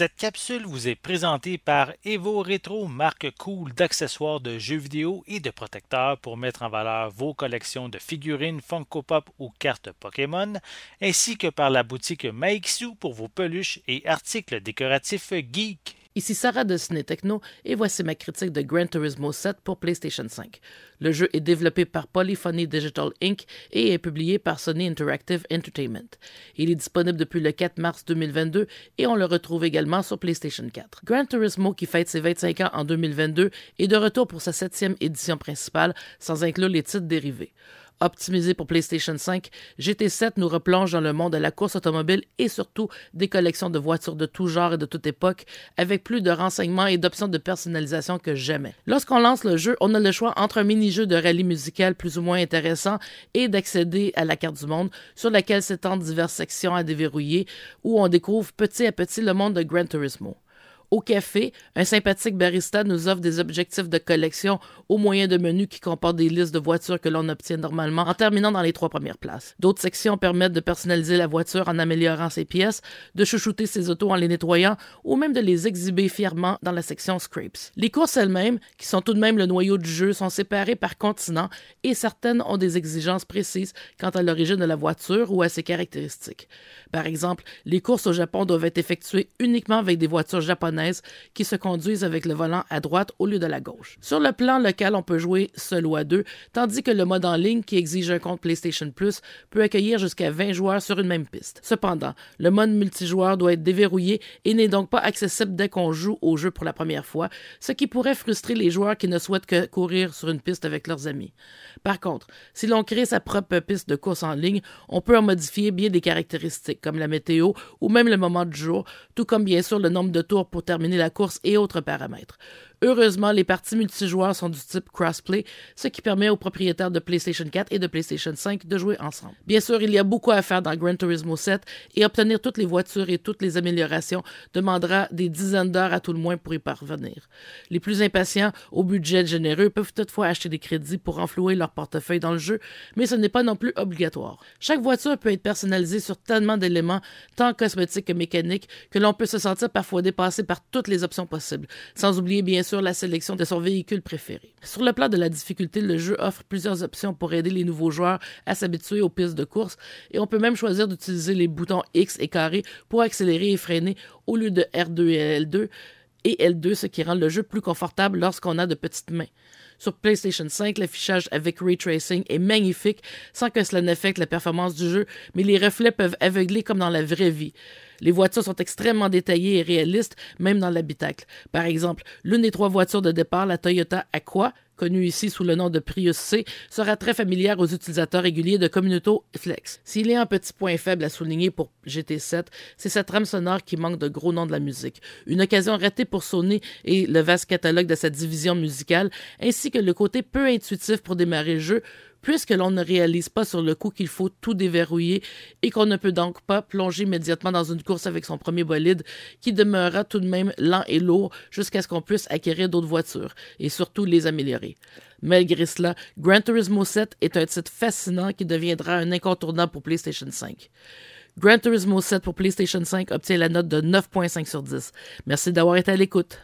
Cette capsule vous est présentée par Evo Retro, marque cool d'accessoires de jeux vidéo et de protecteurs pour mettre en valeur vos collections de figurines Funko Pop ou cartes Pokémon, ainsi que par la boutique Maixu pour vos peluches et articles décoratifs geek. Ici Sarah de Ciné Techno et voici ma critique de Gran Turismo 7 pour PlayStation 5. Le jeu est développé par Polyphony Digital Inc. et est publié par Sony Interactive Entertainment. Il est disponible depuis le 4 mars 2022 et on le retrouve également sur PlayStation 4. Gran Turismo, qui fête ses 25 ans en 2022, est de retour pour sa septième édition principale sans inclure les titres dérivés. Optimisé pour PlayStation 5, GT7 nous replonge dans le monde de la course automobile et surtout des collections de voitures de tout genre et de toute époque, avec plus de renseignements et d'options de personnalisation que jamais. Lorsqu'on lance le jeu, on a le choix entre un mini-jeu de rallye musical plus ou moins intéressant et d'accéder à la carte du monde, sur laquelle s'étendent diverses sections à déverrouiller, où on découvre petit à petit le monde de Gran Turismo. Au café, un sympathique barista nous offre des objectifs de collection au moyen de menus qui comportent des listes de voitures que l'on obtient normalement en terminant dans les trois premières places. D'autres sections permettent de personnaliser la voiture en améliorant ses pièces, de chouchouter ses autos en les nettoyant ou même de les exhiber fièrement dans la section Scrapes. Les courses elles-mêmes, qui sont tout de même le noyau du jeu, sont séparées par continent et certaines ont des exigences précises quant à l'origine de la voiture ou à ses caractéristiques. Par exemple, les courses au Japon doivent être effectuées uniquement avec des voitures japonaises qui se conduisent avec le volant à droite au lieu de la gauche. Sur le plan local, on peut jouer seul ou à deux, tandis que le mode en ligne, qui exige un compte PlayStation Plus, peut accueillir jusqu'à 20 joueurs sur une même piste. Cependant, le mode multijoueur doit être déverrouillé et n'est donc pas accessible dès qu'on joue au jeu pour la première fois, ce qui pourrait frustrer les joueurs qui ne souhaitent que courir sur une piste avec leurs amis. Par contre, si l'on crée sa propre piste de course en ligne, on peut en modifier bien des caractéristiques comme la météo ou même le moment du jour, tout comme bien sûr le nombre de tours pour la course et autres paramètres. Heureusement, les parties multijoueurs sont du type crossplay, ce qui permet aux propriétaires de PlayStation 4 et de PlayStation 5 de jouer ensemble. Bien sûr, il y a beaucoup à faire dans Gran Turismo 7 et obtenir toutes les voitures et toutes les améliorations demandera des dizaines d'heures à tout le moins pour y parvenir. Les plus impatients, au budget généreux, peuvent toutefois acheter des crédits pour enflouer leur portefeuille dans le jeu, mais ce n'est pas non plus obligatoire. Chaque voiture peut être personnalisée sur tellement d'éléments, tant cosmétiques que mécaniques, que l'on peut se sentir parfois dépassé par toutes les options possibles, sans oublier bien sûr sur la sélection de son véhicule préféré. Sur le plan de la difficulté, le jeu offre plusieurs options pour aider les nouveaux joueurs à s'habituer aux pistes de course et on peut même choisir d'utiliser les boutons X et carré pour accélérer et freiner au lieu de R2 et L2 et L2, ce qui rend le jeu plus confortable lorsqu'on a de petites mains. Sur PlayStation 5, l'affichage avec ray tracing est magnifique sans que cela n'affecte la performance du jeu, mais les reflets peuvent aveugler comme dans la vraie vie. Les voitures sont extrêmement détaillées et réalistes, même dans l'habitacle. Par exemple, l'une des trois voitures de départ, la Toyota Aqua, connue ici sous le nom de Prius C, sera très familière aux utilisateurs réguliers de Communauto Flex. S'il y a un petit point faible à souligner pour GT7, c'est cette trame sonore qui manque de gros noms de la musique. Une occasion ratée pour Sony et le vaste catalogue de sa division musicale, ainsi que le côté peu intuitif pour démarrer le jeu, puisque l'on ne réalise pas sur le coup qu'il faut tout déverrouiller et qu'on ne peut donc pas plonger immédiatement dans une course avec son premier bolide qui demeurera tout de même lent et lourd jusqu'à ce qu'on puisse acquérir d'autres voitures et surtout les améliorer. Malgré cela, Gran Turismo 7 est un titre fascinant qui deviendra un incontournable pour PlayStation 5. Gran Turismo 7 pour PlayStation 5 obtient la note de 9.5 sur 10. Merci d'avoir été à l'écoute.